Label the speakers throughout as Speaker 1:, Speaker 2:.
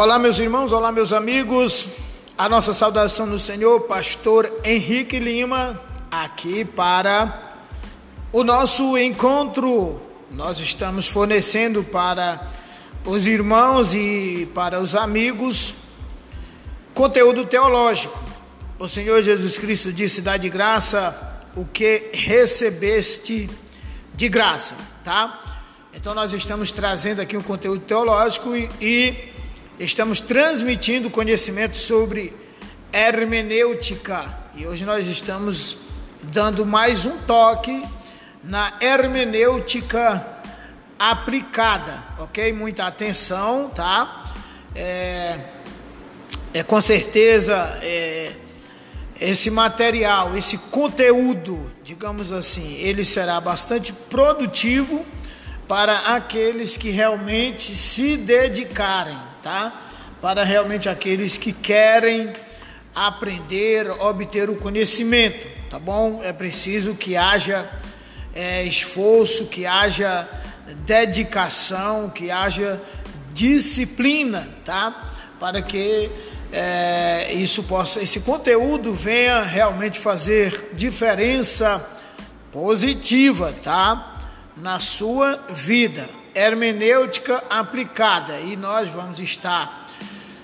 Speaker 1: Olá, meus irmãos, olá, meus amigos. A nossa saudação no Senhor, pastor Henrique Lima, aqui para o nosso encontro. Nós estamos fornecendo para os irmãos e para os amigos conteúdo teológico. O Senhor Jesus Cristo disse: dá de graça o que recebeste de graça, tá? Então nós estamos trazendo aqui um conteúdo teológico e, e estamos transmitindo conhecimento sobre hermenêutica e hoje nós estamos dando mais um toque na hermenêutica aplicada, ok? Muita atenção, tá? É, é com certeza é, esse material, esse conteúdo, digamos assim, ele será bastante produtivo para aqueles que realmente se dedicarem tá? Para realmente aqueles que querem aprender, obter o conhecimento, tá bom? É preciso que haja é, esforço, que haja dedicação, que haja disciplina, tá? Para que é, isso possa, esse conteúdo venha realmente fazer diferença positiva, tá? Na sua vida hermenêutica aplicada e nós vamos estar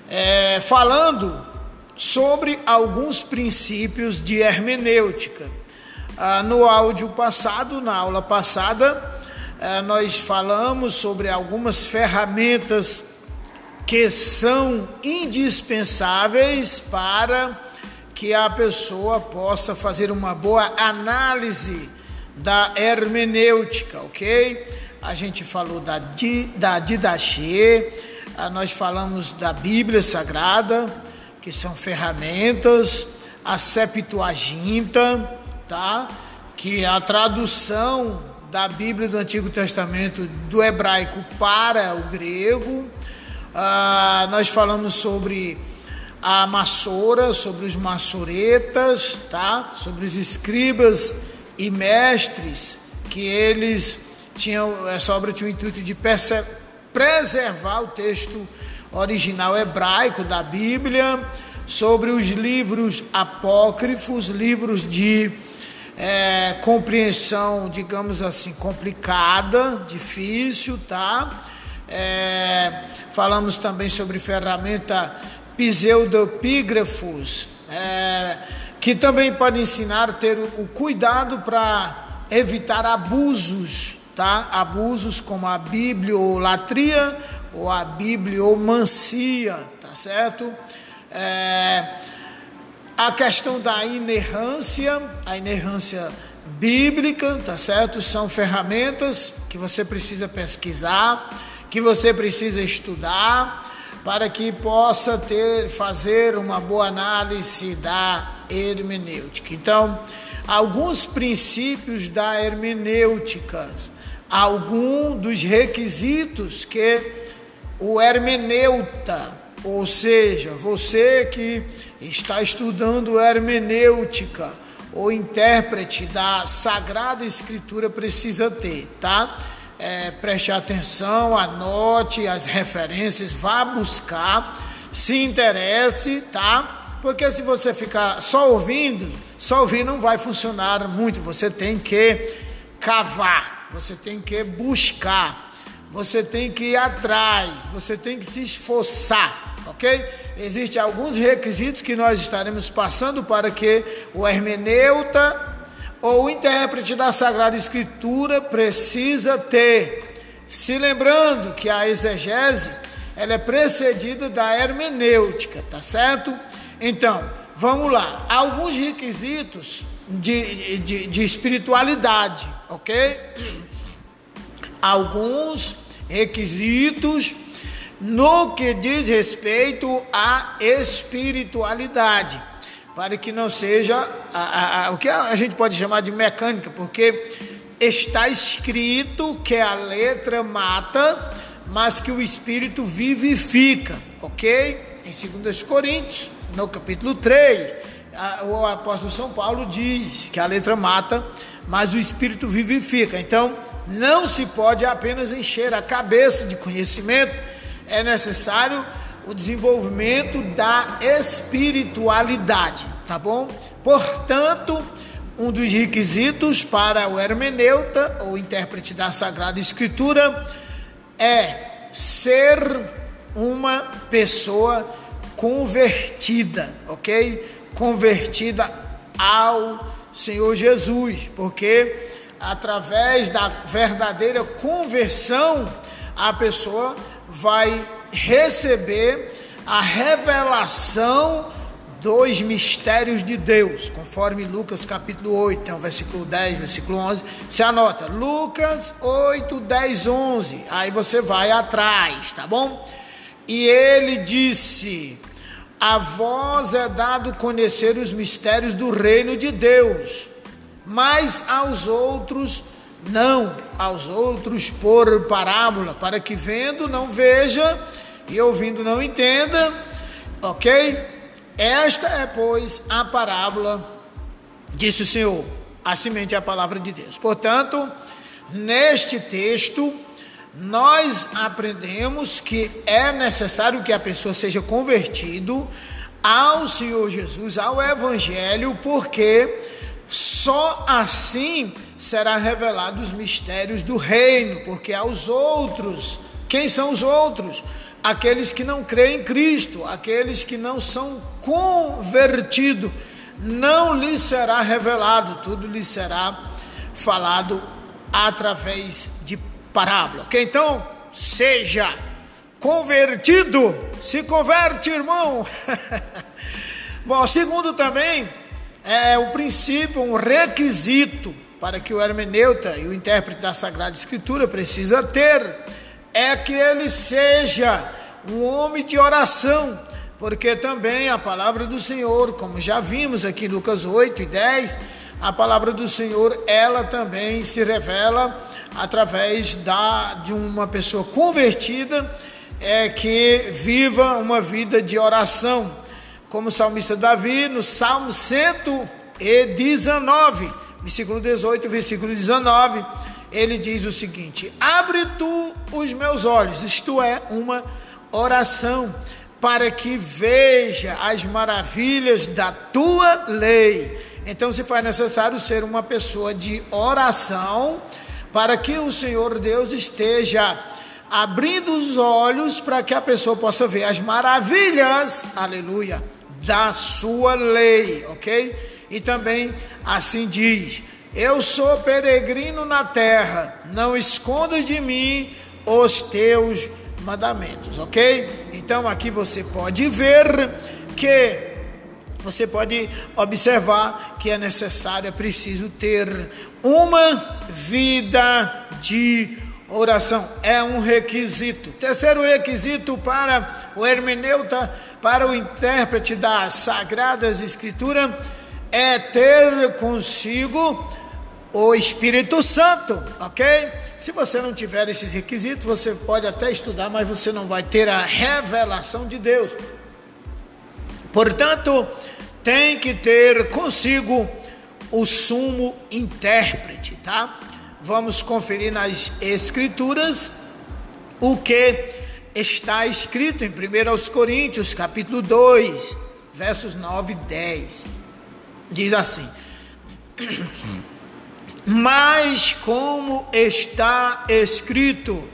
Speaker 1: é, falando sobre alguns princípios de hermenêutica. Ah, no áudio passado, na aula passada, é, nós falamos sobre algumas ferramentas que são indispensáveis para que a pessoa possa fazer uma boa análise da hermenêutica, ok? A gente falou da, da Didache, ah, nós falamos da Bíblia Sagrada, que são ferramentas, a Septuaginta, tá? que é a tradução da Bíblia do Antigo Testamento do hebraico para o grego. Ah, nós falamos sobre a maçora, sobre os maçoretas, tá? sobre os escribas e mestres que eles tinha, essa obra tinha o intuito de preservar o texto original hebraico da Bíblia, sobre os livros apócrifos, livros de é, compreensão, digamos assim, complicada, difícil, tá? É, falamos também sobre ferramenta pseudopígrafos, é, que também pode ensinar a ter o, cuidado para evitar abusos tá? Abusos como a bibliolatria ou a bibliomancia, tá certo? É, a questão da inerrância, a inerrância bíblica, tá certo? São ferramentas que você precisa pesquisar, que você precisa estudar para que possa ter fazer uma boa análise da hermenêutica. Então, alguns princípios da hermenêutica algum dos requisitos que o hermeneuta, ou seja, você que está estudando hermenêutica ou intérprete da Sagrada Escritura precisa ter, tá? É, preste atenção, anote as referências, vá buscar, se interesse, tá? Porque se você ficar só ouvindo, só ouvir não vai funcionar muito, você tem que cavar, você tem que buscar, você tem que ir atrás, você tem que se esforçar, ok? Existem alguns requisitos que nós estaremos passando para que o hermeneuta ou o intérprete da Sagrada Escritura precisa ter. Se lembrando que a exegese ela é precedida da hermenêutica, tá certo? Então, vamos lá. Alguns requisitos de, de, de espiritualidade, ok? alguns requisitos no que diz respeito à espiritualidade, para que não seja a, a, a, o que a gente pode chamar de mecânica, porque está escrito que a letra mata, mas que o espírito vivifica, ok? Em 2 Coríntios, no capítulo 3, o apóstolo São Paulo diz que a letra mata, mas o espírito vivifica. Então, não se pode apenas encher a cabeça de conhecimento, é necessário o desenvolvimento da espiritualidade, tá bom? Portanto, um dos requisitos para o hermeneuta ou intérprete da Sagrada Escritura é ser uma pessoa convertida, ok? Convertida ao Senhor Jesus, porque através da verdadeira conversão a pessoa vai receber a revelação dos mistérios de Deus, conforme Lucas capítulo 8, tem o versículo 10, versículo 11. Você anota, Lucas 8, 10, 11. Aí você vai atrás, tá bom? E ele disse: A vós é dado conhecer os mistérios do reino de Deus, mas aos outros não, aos outros por parábola, para que vendo não veja e ouvindo não entenda, ok? Esta é, pois, a parábola, disse o Senhor, a semente é a palavra de Deus. Portanto, neste texto, nós aprendemos que é necessário que a pessoa seja convertido ao Senhor Jesus, ao Evangelho, porque só assim será revelado os mistérios do reino, porque aos outros, quem são os outros? aqueles que não creem em Cristo, aqueles que não são convertidos, não lhes será revelado, tudo lhes será falado através de parábola. Ok? Então, seja convertido, se converte, irmão. Bom, segundo também, é o princípio, um requisito para que o hermeneuta e o intérprete da Sagrada Escritura precisa ter é que ele seja um homem de oração, porque também a palavra do Senhor, como já vimos aqui em Lucas 8 e 10, a palavra do Senhor, ela também se revela através da, de uma pessoa convertida, é que viva uma vida de oração, como o salmista Davi, no Salmo 119, versículo 18, versículo 19, ele diz o seguinte: Abre tu os meus olhos, isto é, uma oração, para que veja as maravilhas da tua lei. Então se faz necessário ser uma pessoa de oração, para que o Senhor Deus esteja abrindo os olhos para que a pessoa possa ver as maravilhas, aleluia, da sua lei, ok? E também assim diz: eu sou peregrino na terra, não escondas de mim os teus mandamentos, ok? Então aqui você pode ver que você pode observar que é necessário, é preciso ter uma vida de oração. É um requisito. Terceiro requisito para o hermeneuta, para o intérprete das Sagradas Escrituras, é ter consigo o Espírito Santo, ok? Se você não tiver esses requisitos, você pode até estudar, mas você não vai ter a revelação de Deus. Portanto, tem que ter consigo o sumo intérprete, tá? Vamos conferir nas Escrituras o que está escrito em 1 Coríntios, capítulo 2, versos 9 e 10. Diz assim. Mas como está escrito,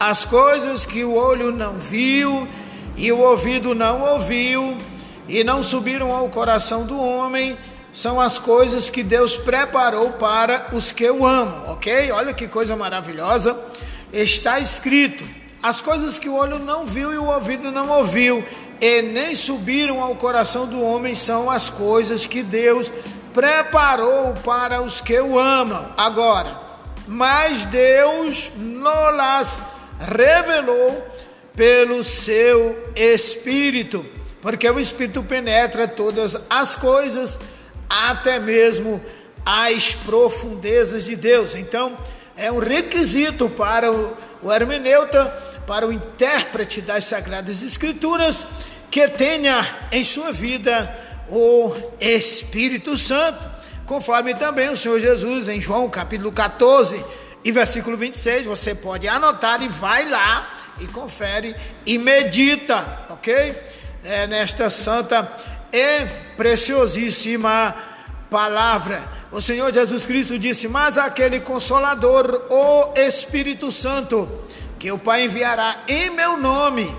Speaker 1: as coisas que o olho não viu e o ouvido não ouviu e não subiram ao coração do homem, são as coisas que Deus preparou para os que o amam, ok? Olha que coisa maravilhosa. Está escrito: as coisas que o olho não viu e o ouvido não ouviu, e nem subiram ao coração do homem, são as coisas que Deus preparou para os que o amam. Agora, mas Deus las revelou pelo seu Espírito, porque o Espírito penetra todas as coisas, até mesmo as profundezas de Deus. Então, é um requisito para o, hermeneuta, para o intérprete das Sagradas Escrituras, que tenha em sua vida o Espírito Santo, conforme também o Senhor Jesus em João capítulo 14, e versículo 26. Você pode anotar e vai lá e confere e medita, ok? É, nesta santa e preciosíssima palavra. O Senhor Jesus Cristo disse: Mas aquele consolador, o Espírito Santo, que o Pai enviará em meu nome,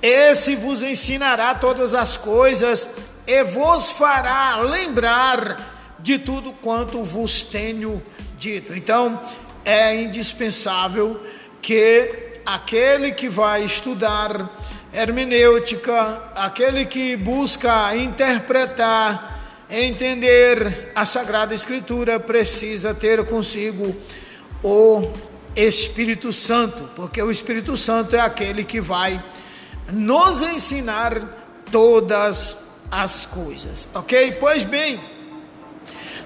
Speaker 1: esse vos ensinará todas as coisas e vos fará lembrar de tudo quanto vos tenho dito. Então, é indispensável que aquele que vai estudar hermenêutica, aquele que busca interpretar, entender a Sagrada Escritura, precisa ter consigo o Espírito Santo, porque o Espírito Santo é aquele que vai nos ensinar todas as coisas, ok? Pois bem,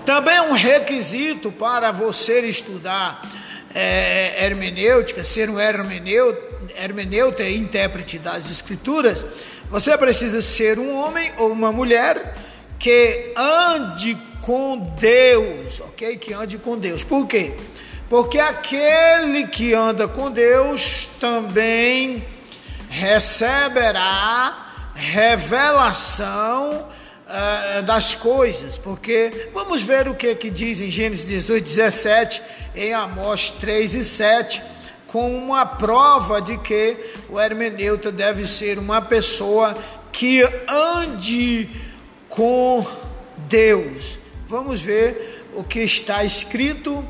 Speaker 1: também é um requisito para você estudar é, hermenêutica, ser um hermeneuta, hermeneuta e intérprete das Escrituras, você precisa ser um homem ou uma mulher que ande com Deus, ok? Que ande com Deus. Por quê? Porque aquele que anda com Deus também receberá revelação uh, das coisas, porque vamos ver o que, que diz em Gênesis 18, 17, em Amós 3 e 7, com uma prova de que o hermeneuta deve ser uma pessoa que ande com Deus. Vamos ver o que está escrito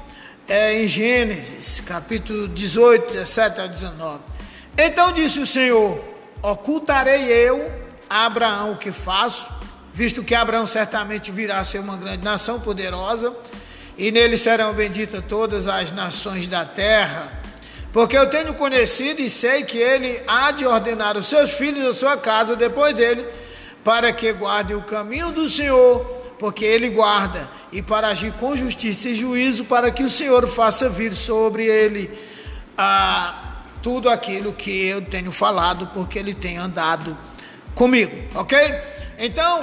Speaker 1: é, em Gênesis, capítulo 18, 17 a 19. Então disse o Senhor: Ocultarei eu a Abraão o que faço, visto que Abraão certamente virá a ser uma grande nação poderosa, e nele serão benditas todas as nações da terra. Porque eu tenho conhecido e sei que ele há de ordenar os seus filhos a sua casa depois dele, para que guardem o caminho do Senhor porque ele guarda, e para agir com justiça e juízo, para que o Senhor faça vir sobre ele ah, tudo aquilo que eu tenho falado, porque ele tem andado comigo, ok? Então,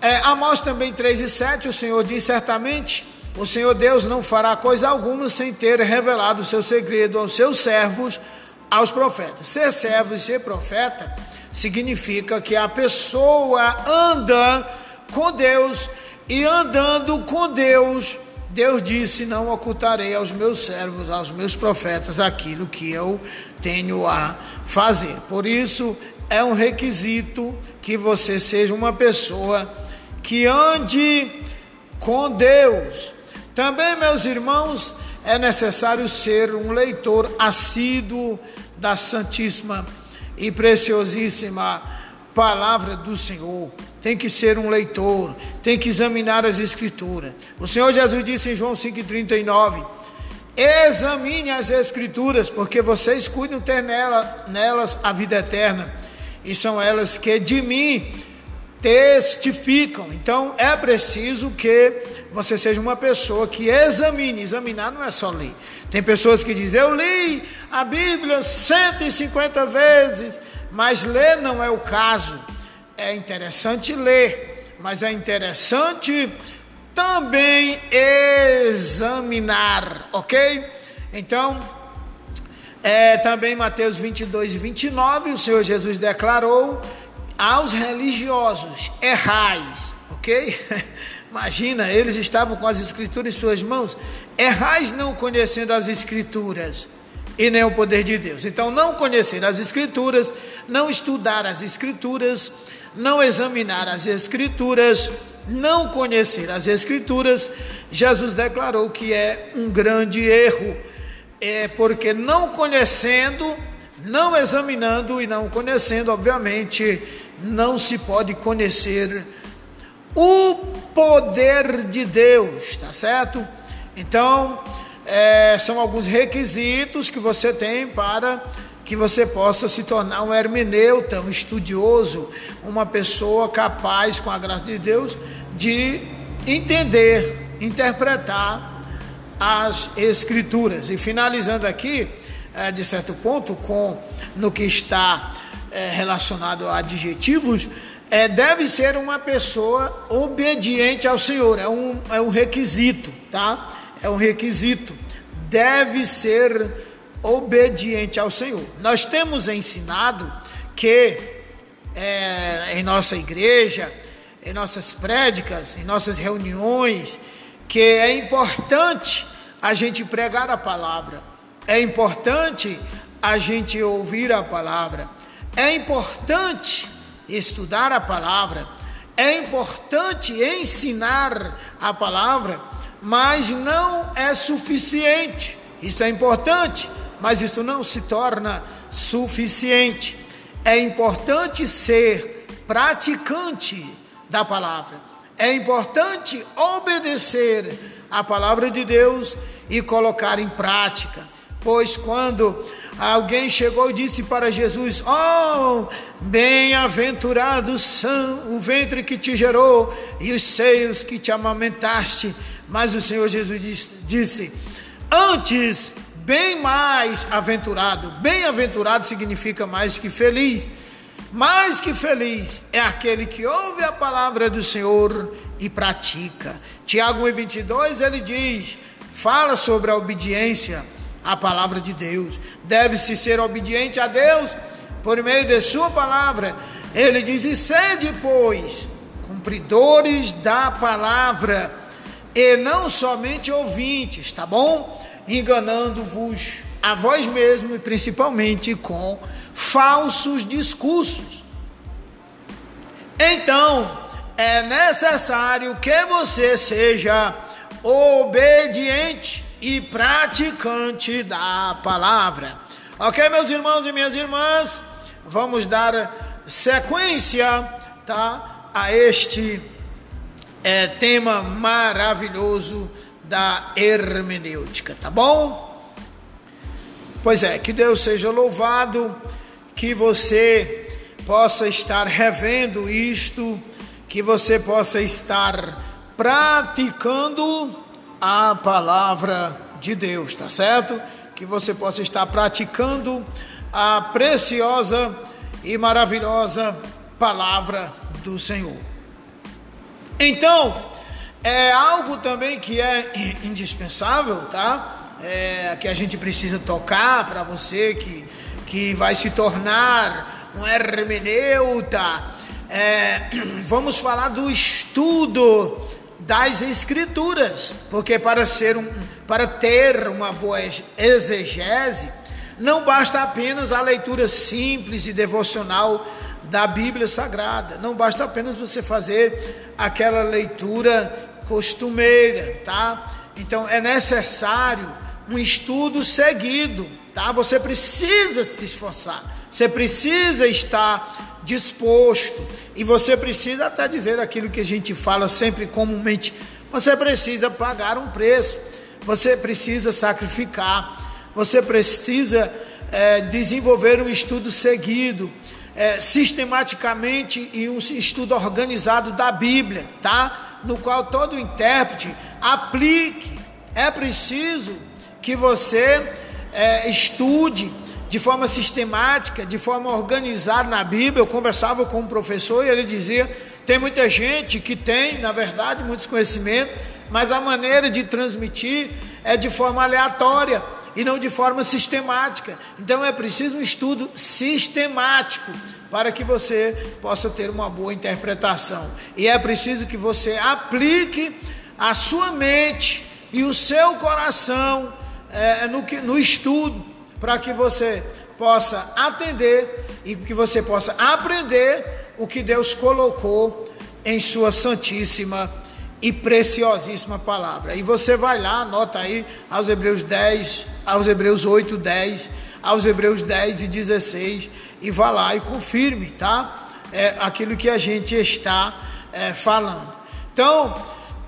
Speaker 1: é, Amós também 3 e 7, o Senhor diz certamente: o Senhor Deus não fará coisa alguma sem ter revelado o seu segredo aos seus servos, aos profetas. Ser servo e ser profeta significa que a pessoa anda com Deus e andando com Deus, Deus disse: Não ocultarei aos meus servos, aos meus profetas, aquilo que eu tenho a fazer. Por isso, é um requisito que você seja uma pessoa que ande com Deus. Também, meus irmãos, é necessário ser um leitor assíduo da Santíssima e Preciosíssima Palavra do Senhor tem que ser um leitor, tem que examinar as Escrituras. O Senhor Jesus disse em João 5,39: Examine as Escrituras, porque vocês cuidam ter nela, nelas a vida eterna, e são elas que de mim testificam. Então é preciso que você seja uma pessoa que examine. Examinar não é só ler. Tem pessoas que dizem: Eu li a Bíblia 150 vezes, mas ler não é o caso é interessante ler, mas é interessante também examinar, ok? Então, é, também Mateus 22 e 29, o Senhor Jesus declarou aos religiosos: errais, ok? Imagina, eles estavam com as escrituras em suas mãos, errais não conhecendo as escrituras e nem o poder de Deus. Então, não conhecer as escrituras, não estudar as escrituras, não examinar as Escrituras, não conhecer as Escrituras, Jesus declarou que é um grande erro, é porque não conhecendo, não examinando e não conhecendo, obviamente, não se pode conhecer o poder de Deus, tá certo? Então, é, são alguns requisitos que você tem para que você possa se tornar um hermeneuta, um estudioso, uma pessoa capaz, com a graça de Deus, de entender, interpretar as Escrituras. E finalizando aqui, de certo ponto, com no que está é, relacionado a adjetivos, é, deve ser uma pessoa obediente ao Senhor, é um, é um requisito, tá? É um requisito deve ser obediente ao Senhor. Nós temos ensinado que é, em nossa igreja, em nossas prédicas, em nossas reuniões, que é importante a gente pregar a palavra, é importante a gente ouvir a palavra, é importante estudar a palavra, é importante ensinar a palavra, mas não é suficiente. Isso é importante, mas isso não se torna suficiente. É importante ser praticante da palavra. É importante obedecer a palavra de Deus e colocar em prática. Pois quando alguém chegou e disse para Jesus: Oh, bem-aventurados são o ventre que te gerou e os seios que te amamentaste. Mas o Senhor Jesus disse: Antes, bem mais aventurado. Bem-aventurado significa mais que feliz. Mais que feliz é aquele que ouve a palavra do Senhor e pratica. Tiago 1,22 ele diz: fala sobre a obediência à palavra de Deus. Deve-se ser obediente a Deus por meio de Sua palavra. Ele diz: e sede, pois, cumpridores da palavra, e não somente ouvintes, tá bom? Enganando-vos a vós mesmo e principalmente com falsos discursos. Então, é necessário que você seja obediente e praticante da palavra. Ok, meus irmãos e minhas irmãs, vamos dar sequência, tá, a este é, tema maravilhoso da hermenêutica, tá bom? Pois é, que Deus seja louvado que você possa estar revendo isto, que você possa estar praticando a palavra de Deus, tá certo? Que você possa estar praticando a preciosa e maravilhosa palavra do Senhor. Então, é algo também que é indispensável, tá? É, que a gente precisa tocar para você que que vai se tornar um hermeneuta. É, vamos falar do estudo das escrituras, porque para ser um, para ter uma boa exegese, não basta apenas a leitura simples e devocional da Bíblia Sagrada, não basta apenas você fazer aquela leitura costumeira, tá? Então é necessário um estudo seguido tá? Você precisa se esforçar, você precisa estar disposto e você precisa até dizer aquilo que a gente fala sempre comumente. Você precisa pagar um preço, você precisa sacrificar, você precisa é, desenvolver um estudo seguido, é, sistematicamente e um estudo organizado da Bíblia, tá? No qual todo intérprete aplique. É preciso que você é, estude de forma sistemática, de forma organizada na Bíblia. Eu conversava com um professor e ele dizia: tem muita gente que tem, na verdade, muitos conhecimentos, mas a maneira de transmitir é de forma aleatória e não de forma sistemática. Então é preciso um estudo sistemático para que você possa ter uma boa interpretação. E é preciso que você aplique a sua mente e o seu coração é, no, no estudo, para que você possa atender e que você possa aprender o que Deus colocou em Sua Santíssima e preciosíssima palavra. E você vai lá, anota aí aos Hebreus 10, aos Hebreus 8, 10, aos Hebreus 10 e 16, e vá lá e confirme, tá? É, aquilo que a gente está é, falando. Então,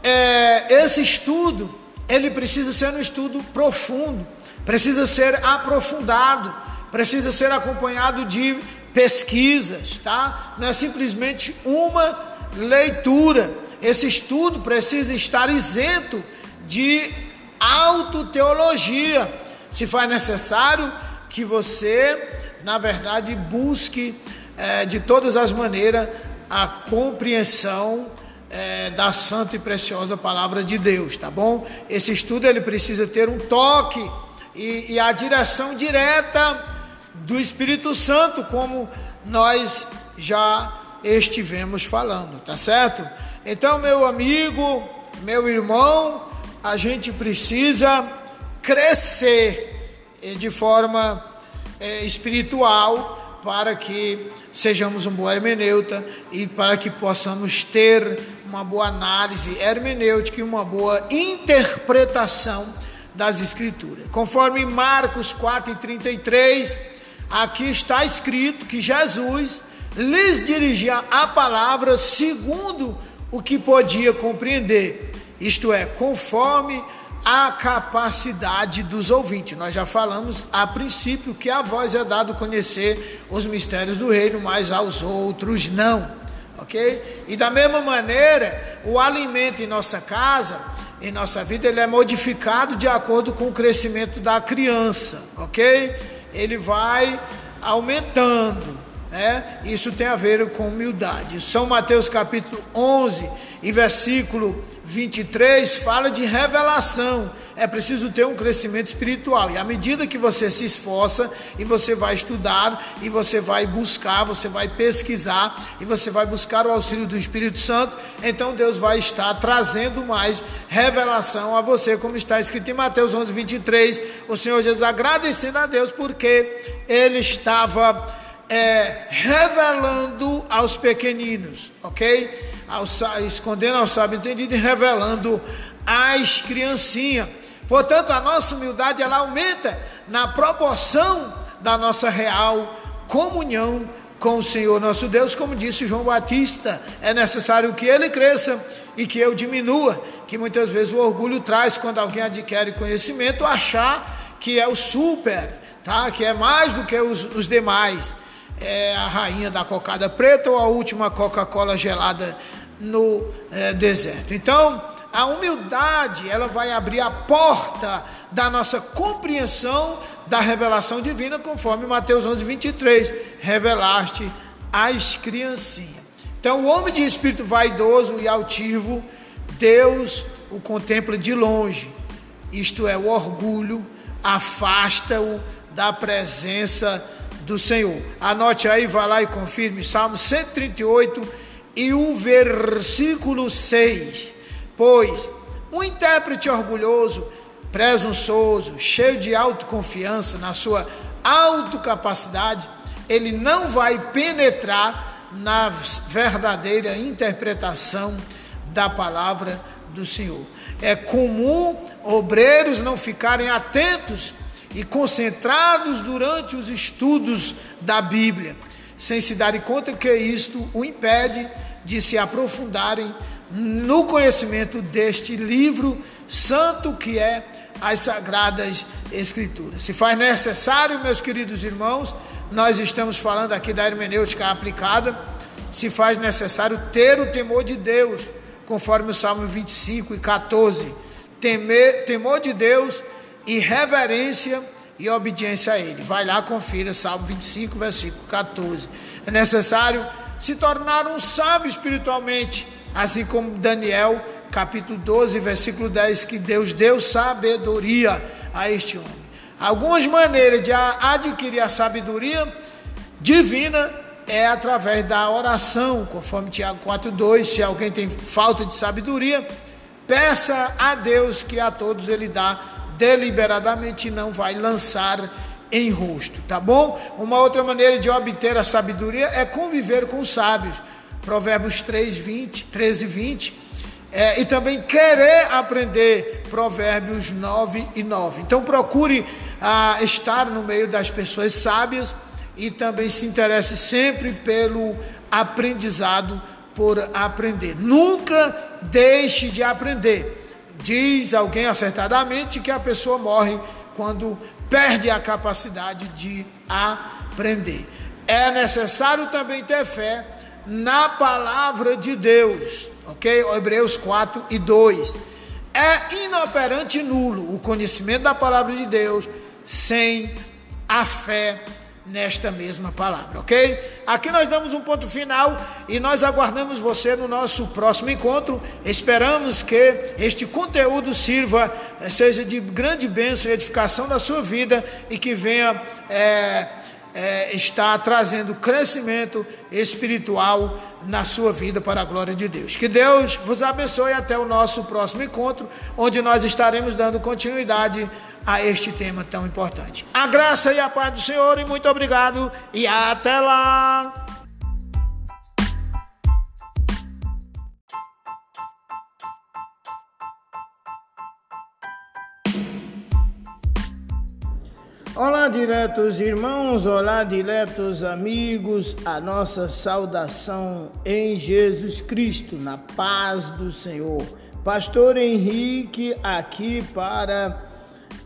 Speaker 1: é, esse estudo ele precisa ser um estudo profundo, precisa ser aprofundado, precisa ser acompanhado de pesquisas, tá? Não é simplesmente uma leitura. Esse estudo precisa estar isento de autoteologia. Se faz necessário que você, na verdade, busque é, de todas as maneiras a compreensão é, da santa e preciosa palavra de Deus, tá bom? Esse estudo ele precisa ter um toque e, e a direção direta do Espírito Santo, como nós já estivemos falando, tá certo? Então, meu amigo, meu irmão, a gente precisa crescer de forma é, espiritual para que sejamos um bom hermeneuta e para que possamos ter uma boa análise hermenêutica e uma boa interpretação das Escrituras. Conforme Marcos 4,33, aqui está escrito que Jesus lhes dirigia a palavra segundo o que podia compreender, isto é, conforme a capacidade dos ouvintes. Nós já falamos a princípio que a voz é dado conhecer os mistérios do reino, mas aos outros não. Ok? E da mesma maneira, o alimento em nossa casa, em nossa vida, ele é modificado de acordo com o crescimento da criança. Ok? Ele vai aumentando. Né? Isso tem a ver com humildade. São Mateus capítulo 11 e versículo 23 fala de revelação. É preciso ter um crescimento espiritual. E à medida que você se esforça e você vai estudar e você vai buscar, você vai pesquisar e você vai buscar o auxílio do Espírito Santo, então Deus vai estar trazendo mais revelação a você, como está escrito em Mateus 11, 23. O Senhor Jesus agradecendo a Deus porque ele estava é, revelando aos pequeninos, ok? ao, escondendo ao sábio entendido e revelando às criancinhas. Portanto, a nossa humildade ela aumenta na proporção da nossa real comunhão com o Senhor nosso Deus, como disse João Batista, é necessário que ele cresça e que eu diminua, que muitas vezes o orgulho traz quando alguém adquire conhecimento, achar que é o super, tá? que é mais do que os, os demais é a rainha da cocada preta ou a última Coca-Cola gelada no é, deserto. Então, a humildade, ela vai abrir a porta da nossa compreensão da revelação divina, conforme Mateus 11, 23, revelaste às criancinhas. Então, o homem de espírito vaidoso e altivo, Deus o contempla de longe, isto é, o orgulho afasta-o da presença do Senhor. Anote aí, vá lá e confirme, Salmo 138 e o versículo 6. Pois um intérprete orgulhoso, presunçoso, cheio de autoconfiança na sua autocapacidade, ele não vai penetrar na verdadeira interpretação da palavra do Senhor. É comum obreiros não ficarem atentos e concentrados durante os estudos da Bíblia, sem se darem conta que isto o impede de se aprofundarem no conhecimento deste livro santo que é as Sagradas Escrituras. Se faz necessário, meus queridos irmãos, nós estamos falando aqui da hermenêutica aplicada, se faz necessário ter o temor de Deus, conforme o Salmo 25 e 14. Temer, temor de Deus e reverência e obediência a Ele. Vai lá, confira, Salmo 25, versículo 14. É necessário se tornar um sábio espiritualmente, assim como Daniel, capítulo 12, versículo 10, que Deus deu sabedoria a este homem. Algumas maneiras de adquirir a sabedoria divina é através da oração, conforme Tiago 4,2. Se alguém tem falta de sabedoria, peça a Deus que a todos ele dá deliberadamente não vai lançar em rosto, tá bom? Uma outra maneira de obter a sabedoria é conviver com os sábios. Provérbios 3, 20, 13 e 20. É, e também querer aprender Provérbios 9 e 9. Então procure ah, estar no meio das pessoas sábias e também se interesse sempre pelo aprendizado por aprender. Nunca deixe de aprender. Diz alguém acertadamente que a pessoa morre quando perde a capacidade de aprender. É necessário também ter fé na palavra de Deus, ok? Hebreus 4 e 2. É inoperante e nulo o conhecimento da palavra de Deus sem a fé nesta mesma palavra, ok? Aqui nós damos um ponto final e nós aguardamos você no nosso próximo encontro. Esperamos que este conteúdo sirva, eh, seja de grande bênção e edificação da sua vida e que venha. É, é, está trazendo crescimento espiritual na sua vida para a glória de Deus. Que Deus vos abençoe até o nosso próximo encontro, onde nós estaremos dando continuidade a este tema tão importante. A graça e a paz do Senhor e muito obrigado e até lá. Olá, diretos irmãos, olá, diretos amigos, a nossa saudação em Jesus Cristo, na paz do Senhor. Pastor Henrique aqui para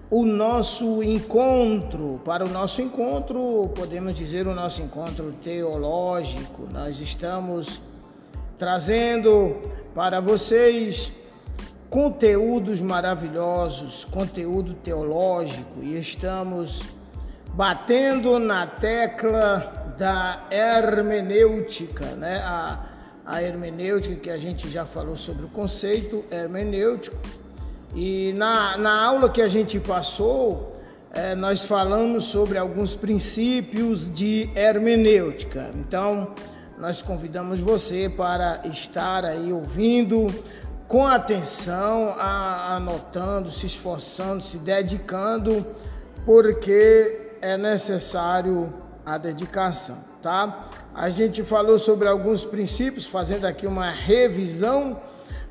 Speaker 1: o nosso encontro, para o nosso encontro, podemos dizer o nosso encontro teológico. Nós estamos trazendo para vocês conteúdos maravilhosos, conteúdo teológico e estamos batendo na tecla da hermenêutica, né? A, a hermenêutica que a gente já falou sobre o conceito hermenêutico e na, na aula que a gente passou é, nós falamos sobre alguns princípios de hermenêutica. Então nós convidamos você para estar aí ouvindo com atenção, anotando, se esforçando, se dedicando, porque é necessário a dedicação, tá? A gente falou sobre alguns princípios, fazendo aqui uma revisão,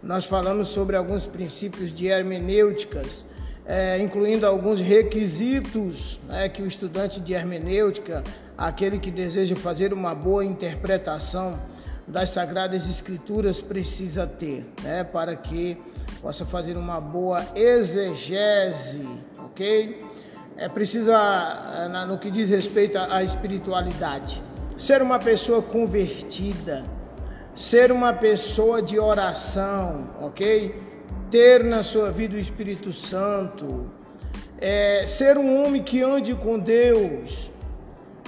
Speaker 1: nós falamos sobre alguns princípios de hermenêuticas, é, incluindo alguns requisitos né, que o estudante de hermenêutica, aquele que deseja fazer uma boa interpretação, das Sagradas Escrituras precisa ter, né, para que possa fazer uma boa exegese, ok? É preciso, no que diz respeito à espiritualidade, ser uma pessoa convertida, ser uma pessoa de oração, ok? Ter na sua vida o Espírito Santo, é, ser um homem que ande com Deus,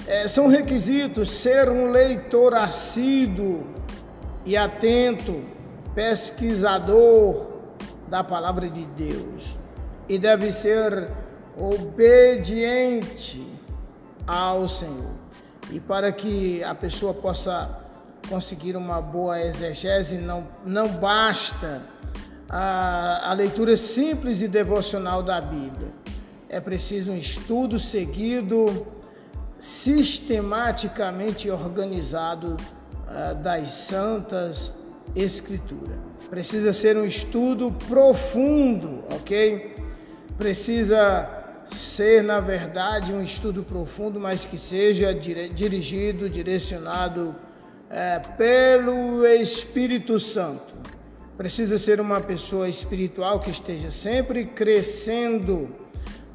Speaker 1: é, são requisitos ser um leitor assíduo e atento, pesquisador da palavra de Deus e deve ser obediente ao Senhor. E para que a pessoa possa conseguir uma boa exegese, não, não basta a, a leitura simples e devocional da Bíblia. É preciso um estudo seguido sistematicamente organizado uh, das Santas Escrituras. Precisa ser um estudo profundo, ok? Precisa ser, na verdade, um estudo profundo, mas que seja dirigido, direcionado uh, pelo Espírito Santo. Precisa ser uma pessoa espiritual que esteja sempre crescendo,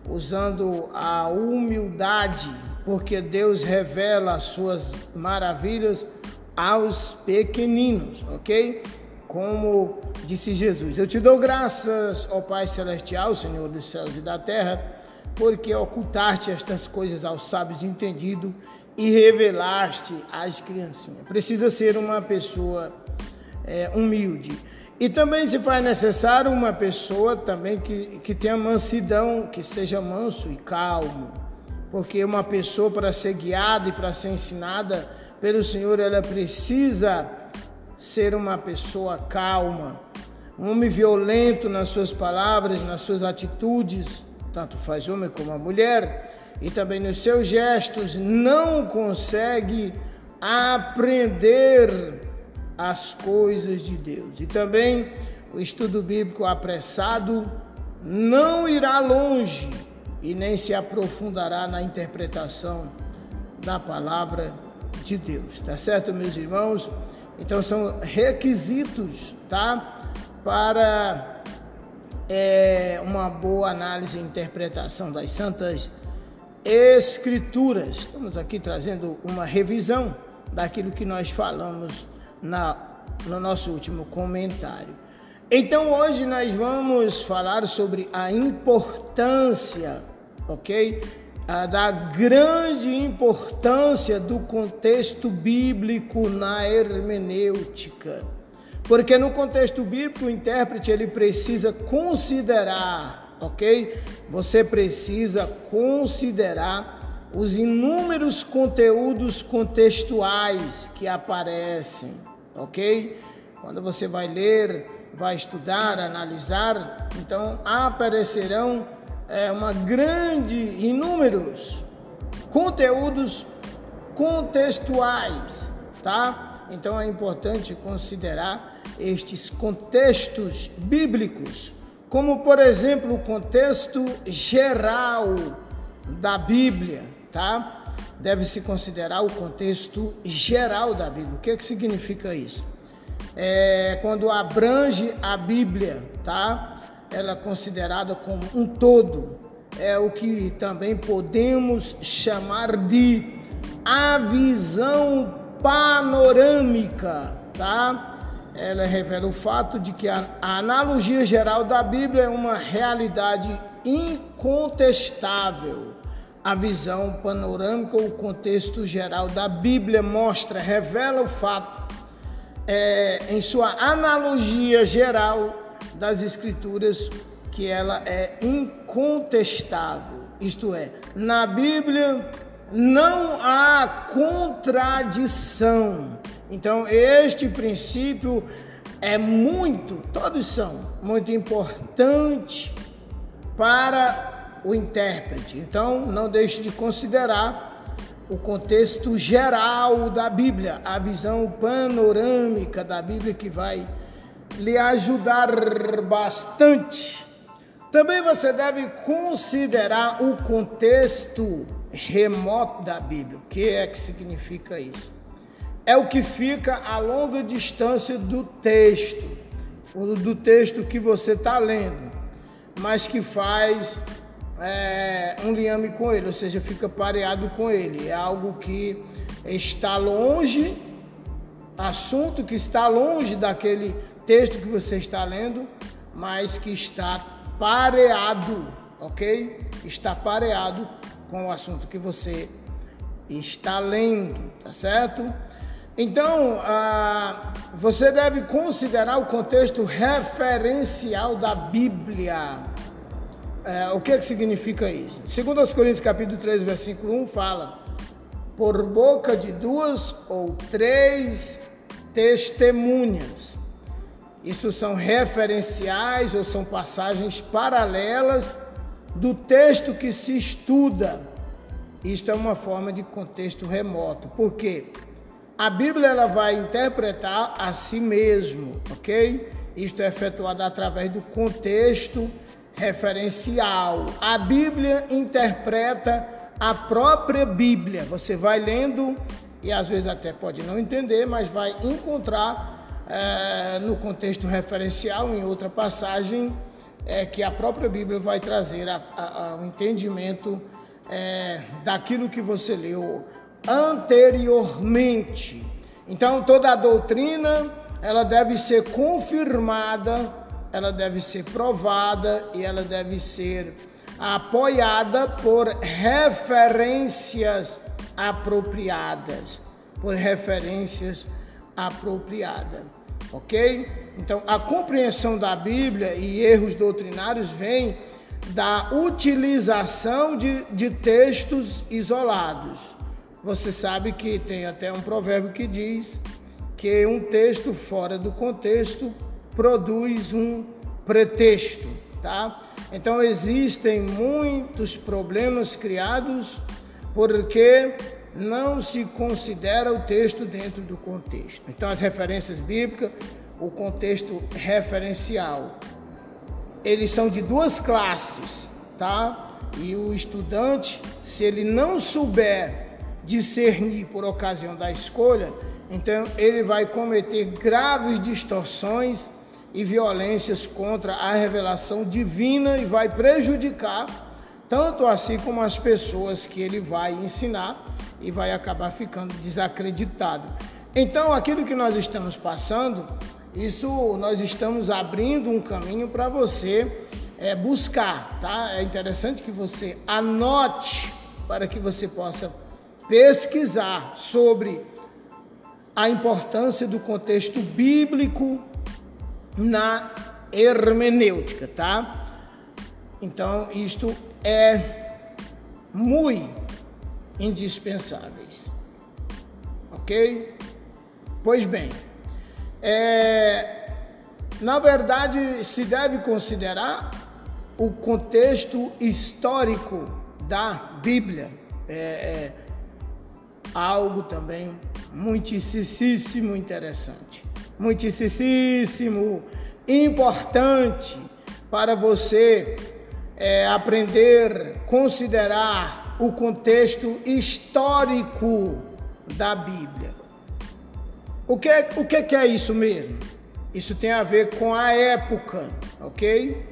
Speaker 1: usando a humildade porque Deus revela as suas maravilhas aos pequeninos, ok? Como disse Jesus: Eu te dou graças, ó Pai Celestial, Senhor dos céus e da terra, porque ocultaste estas coisas aos sábios entendidos e revelaste às criancinhas. Precisa ser uma pessoa é, humilde. E também se faz necessário uma pessoa também que, que tenha mansidão, que seja manso e calmo porque uma pessoa para ser guiada e para ser ensinada pelo Senhor, ela precisa ser uma pessoa calma, um homem violento nas suas palavras, nas suas atitudes, tanto faz homem como a mulher, e também nos seus gestos, não consegue aprender as coisas de Deus. E também o estudo bíblico apressado não irá longe e nem se aprofundará na interpretação da palavra de Deus. Tá certo, meus irmãos? Então são requisitos, tá? Para é, uma boa análise e interpretação das santas escrituras. Estamos aqui trazendo uma revisão daquilo que nós falamos na, no nosso último comentário. Então hoje nós vamos falar sobre a importância ok? da grande importância do contexto bíblico na hermenêutica. Porque no contexto bíblico, o intérprete ele precisa considerar, ok? Você precisa considerar os inúmeros conteúdos contextuais que aparecem, ok? Quando você vai ler, vai estudar, analisar, então aparecerão é, uma grande, inúmeros conteúdos contextuais, tá? Então é importante considerar estes contextos bíblicos, como por exemplo o contexto geral da Bíblia, tá? Deve-se considerar o contexto geral da Bíblia. O que, é que significa isso? É quando abrange a Bíblia, tá? Ela é considerada como um todo. É o que também podemos chamar de a visão panorâmica, tá? Ela revela o fato de que a, analogia geral da Bíblia é uma realidade incontestável. A visão panorâmica, o contexto geral da Bíblia mostra, revela o fato, é, em sua analogia geral das Escrituras, que ela é incontestável. Isto é, na Bíblia não há contradição. Então, este princípio é muito, todos são muito importante para o intérprete. Então, não deixe de considerar o contexto geral da Bíblia, a visão panorâmica da Bíblia que vai lhe ajudar bastante. Também você deve considerar o contexto remoto da Bíblia. O que é que significa isso? É o que fica a longa distância do texto, do texto que você está lendo, mas que faz é, um liame com ele, ou seja, fica pareado com ele. É algo que está longe, assunto que está longe daquele texto que você está lendo, mas que está pareado, ok? Está pareado com o assunto que você está lendo, tá certo? Então, ah, você deve considerar o contexto referencial da Bíblia. É, o que, que significa isso? Segundo os Coríntios capítulo 3, versículo 1, fala por boca de duas ou três testemunhas. Isso são referenciais ou são passagens paralelas do texto que se estuda. Isto é uma forma de contexto remoto. Por quê? A Bíblia ela vai interpretar a si mesmo, ok? Isto é efetuado através do contexto referencial. A Bíblia interpreta a própria Bíblia. Você vai lendo e às vezes até pode não entender, mas vai encontrar é, no contexto referencial, em outra passagem, é, que a própria Bíblia vai trazer o entendimento é, daquilo que você leu anteriormente. Então, toda a doutrina ela deve ser confirmada, ela deve ser provada e ela deve ser apoiada por referências apropriadas, por referências apropriadas, ok? Então, a compreensão da Bíblia e erros doutrinários vem da utilização de, de textos isolados. Você sabe que tem até um provérbio que diz que um texto fora do contexto produz um pretexto, tá? Então existem muitos problemas criados porque não se considera o texto dentro do contexto. Então as referências bíblicas, o contexto referencial, eles são de duas classes, tá? E o estudante, se ele não souber discernir por ocasião da escolha, então ele vai cometer graves distorções e violências contra a revelação divina e vai prejudicar tanto assim como as pessoas que ele vai ensinar e vai acabar ficando desacreditado. Então, aquilo que nós estamos passando, isso nós estamos abrindo um caminho para você é, buscar, tá? É interessante que você anote para que você possa pesquisar sobre a importância do contexto bíblico na hermenêutica, tá? Então, isto é muito indispensáveis. Ok? Pois bem, é, na verdade, se deve considerar o contexto histórico da Bíblia. É, é algo também muitíssimo interessante, muitíssimo importante para você é, aprender, considerar o contexto histórico da Bíblia. O que, o que é isso mesmo? Isso tem a ver com a época, ok?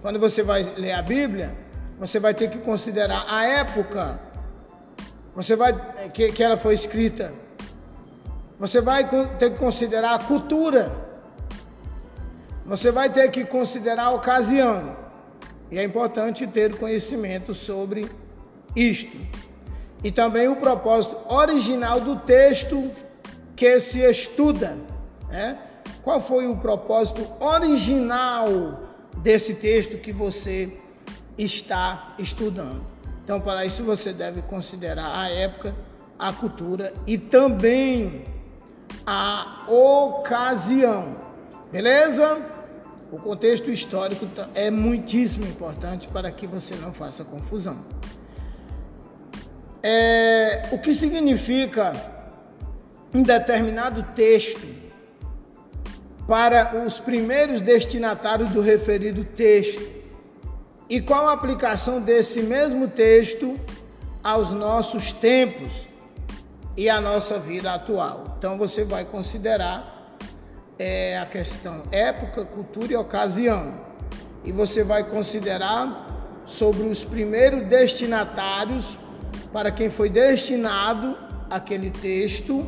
Speaker 1: Quando você vai ler a Bíblia, você vai ter que considerar a época você vai que, que ela foi escrita. Você vai ter que considerar a cultura. Você vai ter que considerar a ocasião. E é importante ter conhecimento sobre isto. E também o propósito original do texto que se estuda. Né? Qual foi o propósito original desse texto que você está estudando? Então, para isso, você deve considerar a época, a cultura e também a ocasião. Beleza? O contexto histórico é muitíssimo importante para que você não faça confusão. É, o que significa um determinado texto para os primeiros destinatários do referido texto e qual a aplicação desse mesmo texto aos nossos tempos e à nossa vida atual. Então você vai considerar é, a questão época, cultura e ocasião. E você vai considerar sobre os primeiros destinatários para quem foi destinado aquele texto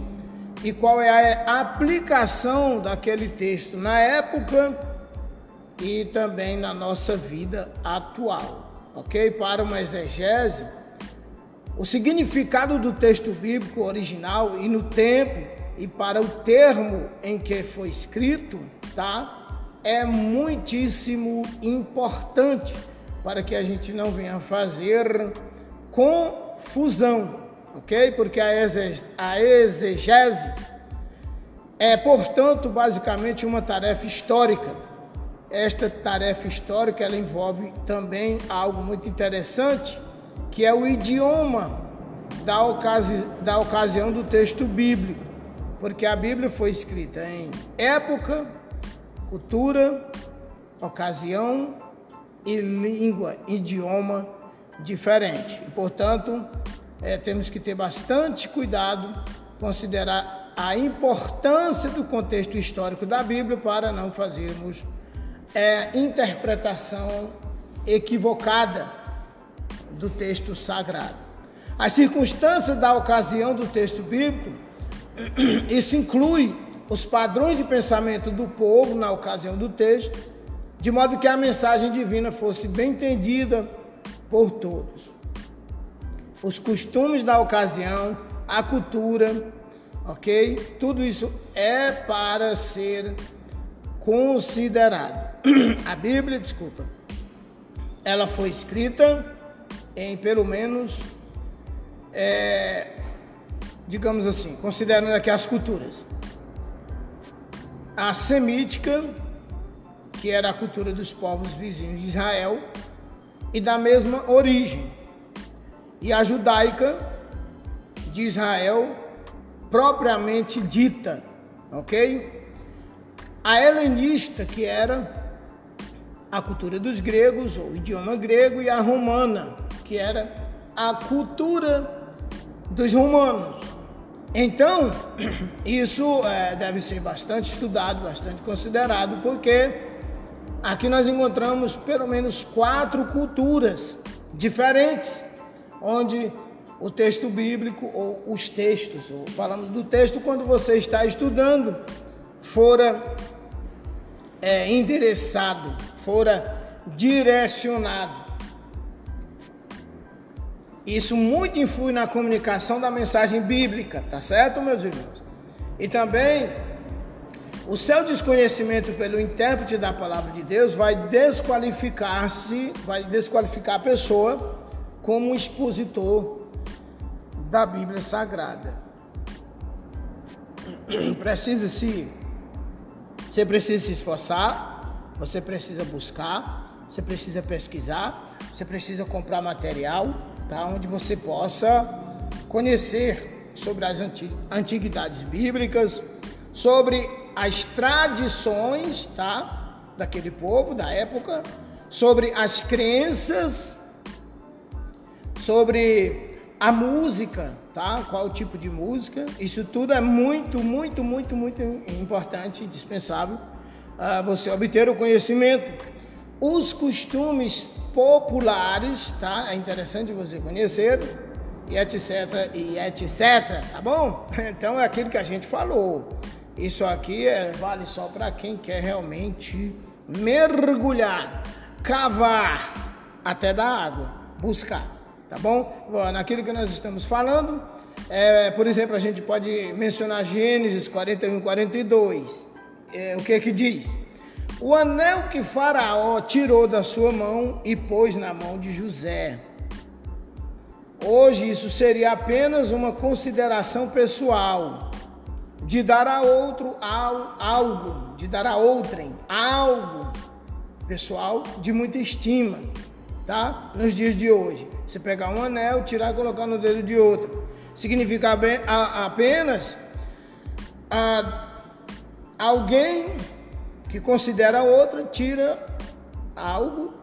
Speaker 1: e qual é a aplicação daquele texto na época e também na nossa vida atual, ok? Para uma exegese, o significado do texto bíblico original e no tempo e para o termo em que foi escrito, tá? É muitíssimo importante para que a gente não venha fazer confusão, ok? Porque a exegese é, portanto, basicamente uma tarefa histórica. Esta tarefa histórica ela envolve também algo muito interessante, que é o idioma da, ocasi da ocasião do texto bíblico, porque a Bíblia foi escrita em época, cultura, ocasião e língua, idioma diferente. E, portanto, é, temos que ter bastante cuidado, considerar a importância do contexto histórico da Bíblia para não fazermos é, interpretação equivocada do texto sagrado. As circunstâncias da ocasião do texto bíblico, isso inclui os padrões de pensamento do povo na ocasião do texto, de modo que a mensagem divina fosse bem entendida por todos os costumes da ocasião, a cultura, ok? Tudo isso é para ser considerado. A Bíblia, desculpa, ela foi escrita em pelo menos, é, digamos assim, considerando aqui as culturas. A semítica, que era a cultura dos povos vizinhos de Israel, e da mesma origem e a judaica de Israel propriamente dita, ok? A helenista, que era a cultura dos gregos, ou idioma grego, e a romana, que era a cultura dos romanos. Então, isso é, deve ser bastante estudado, bastante considerado, porque aqui nós encontramos pelo menos quatro culturas diferentes onde o texto bíblico ou os textos, ou falamos do texto quando você está estudando, fora é, endereçado, fora direcionado. Isso muito influi na comunicação da mensagem bíblica, tá certo, meus irmãos? E também o seu desconhecimento pelo intérprete da palavra de Deus vai desqualificar-se, vai desqualificar a pessoa como expositor da Bíblia Sagrada. Precisa se você precisa se esforçar, você precisa buscar, você precisa pesquisar, você precisa comprar material, tá? Onde você possa conhecer sobre as antiguidades bíblicas, sobre as tradições, tá? Daquele povo, da época, sobre as crenças, sobre a música, tá? Qual tipo de música? Isso tudo é muito, muito, muito, muito importante, indispensável uh, você obter o conhecimento. Os costumes populares, tá? É interessante você conhecer e etc e etc, tá bom? Então é aquilo que a gente falou. Isso aqui é, vale só para quem quer realmente mergulhar, cavar até da água, buscar, tá bom? Naquilo que nós estamos falando, é, por exemplo, a gente pode mencionar Gênesis 41, 42. É, o que que diz? O anel que Faraó tirou da sua mão e pôs na mão de José. Hoje isso seria apenas uma consideração pessoal de dar a outro algo, de dar a outrem algo pessoal de muita estima, tá? Nos dias de hoje, você pegar um anel, tirar e colocar no dedo de outro, significa apenas a, alguém que considera outro tira algo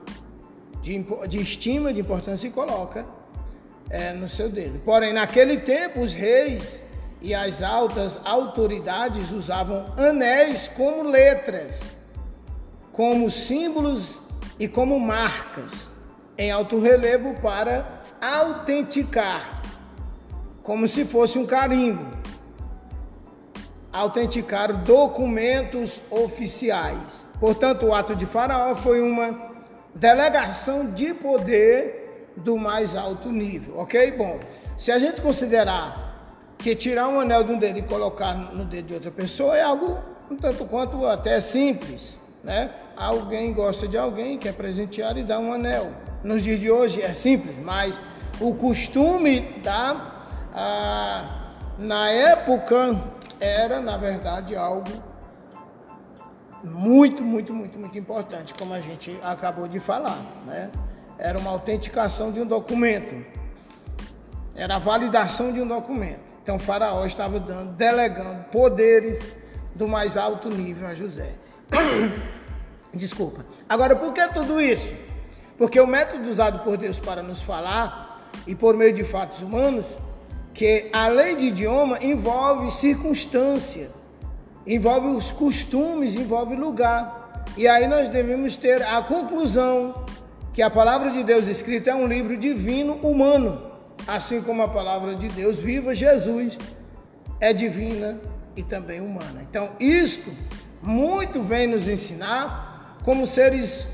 Speaker 1: de, de estima, de importância e coloca é, no seu dedo. Porém, naquele tempo, os reis e as altas autoridades usavam anéis como letras, como símbolos e como marcas em alto relevo para autenticar, como se fosse um carimbo, autenticar documentos oficiais. Portanto, o ato de Faraó foi uma delegação de poder do mais alto nível, ok? Bom, se a gente considerar que tirar um anel de um dedo e colocar no dedo de outra pessoa é algo um tanto quanto até simples, né? Alguém gosta de alguém, quer presentear e dá um anel. Nos dias de hoje é simples, mas o costume da ah, na época era, na verdade, algo muito, muito, muito, muito importante, como a gente acabou de falar, né? Era uma autenticação de um documento. Era a validação de um documento. Então Faraó estava dando, delegando poderes do mais alto nível a José. Desculpa. Agora, por que tudo isso? Porque o método usado por Deus para nos falar e por meio de fatos humanos, que além de idioma envolve circunstância, envolve os costumes, envolve lugar. E aí nós devemos ter a conclusão que a palavra de Deus escrita é um livro divino humano assim como a palavra de Deus viva, Jesus é divina e também humana. Então, isto muito vem nos ensinar como seres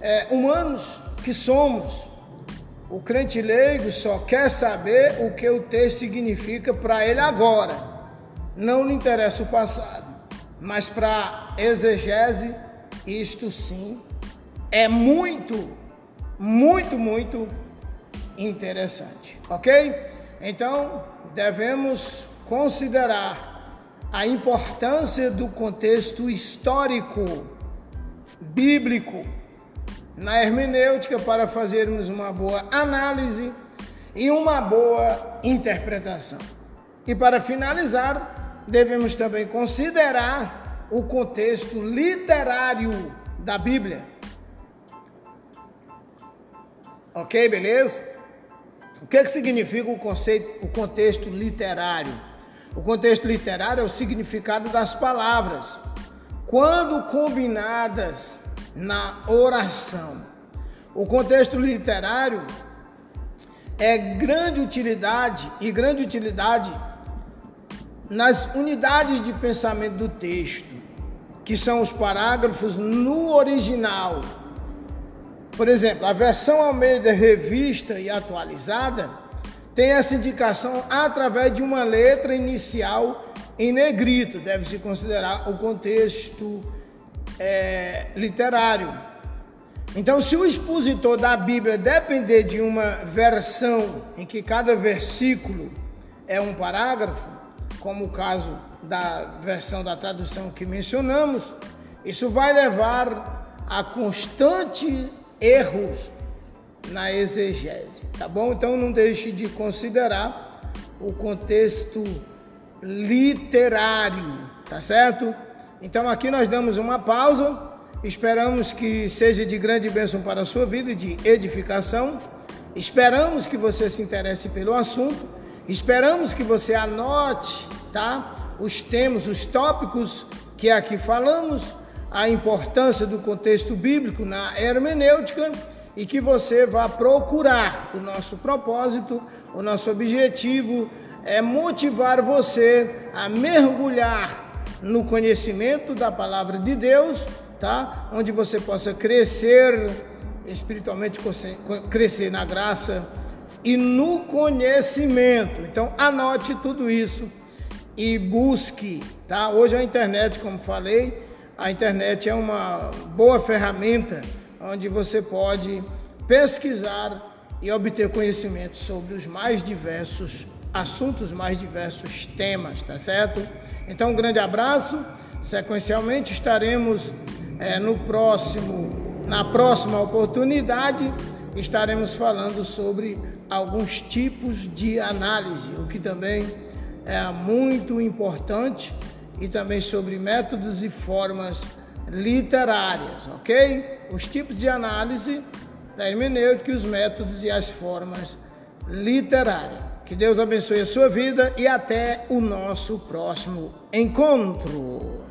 Speaker 1: é, humanos que somos. O crente leigo só quer saber o que o texto significa para ele agora. Não lhe interessa o passado. Mas para exegese, isto sim é muito, muito, muito interessante, ok? Então, devemos considerar a importância do contexto histórico, bíblico, na hermenêutica para fazermos uma boa análise e uma boa interpretação. E para finalizar, devemos também considerar o contexto literário da Bíblia. Ok, beleza? O que, é que significa o conceito, o contexto literário? O contexto literário é o significado das palavras, quando combinadas na oração. O contexto literário é grande utilidade e grande utilidade nas unidades de pensamento do texto, que são os parágrafos no original Por exemplo, a versão Almeida revista e atualizada tem essa indicação através de uma letra inicial em negrito, deve-se considerar o contexto é, literário. Então, se o expositor da Bíblia depender de uma versão em que cada versículo é um parágrafo, como o caso da versão da tradução que mencionamos, isso vai levar a constante erros na exegese, tá bom? Então não deixe de considerar o contexto literário, tá certo? Então aqui nós damos uma pausa, esperamos que seja de grande bênção para a sua vida de edificação. Esperamos que você se interesse pelo assunto, esperamos que você anote, tá? Os temas, os tópicos que aqui falamos, a importância do contexto bíblico na hermenêutica e que você vá procurar. O nosso propósito, o nosso objetivo é motivar você a mergulhar no conhecimento da palavra de Deus, tá? Onde você possa crescer espiritualmente, crescer na graça e no conhecimento. Então, anote tudo isso e busque, tá? Hoje a internet, como falei, a internet é uma boa ferramenta onde você pode pesquisar e obter conhecimento sobre os mais diversos assuntos, mais diversos temas, tá certo? Então, um grande abraço. Sequencialmente estaremos é, no próximo, na próxima oportunidade, estaremos falando sobre alguns tipos de análise, o que também é muito importante, e também sobre métodos e formas literárias, ok? Os tipos de análise da hermenêutica e os métodos e as formas literárias. Que Deus abençoe a sua vida e até o nosso próximo encontro.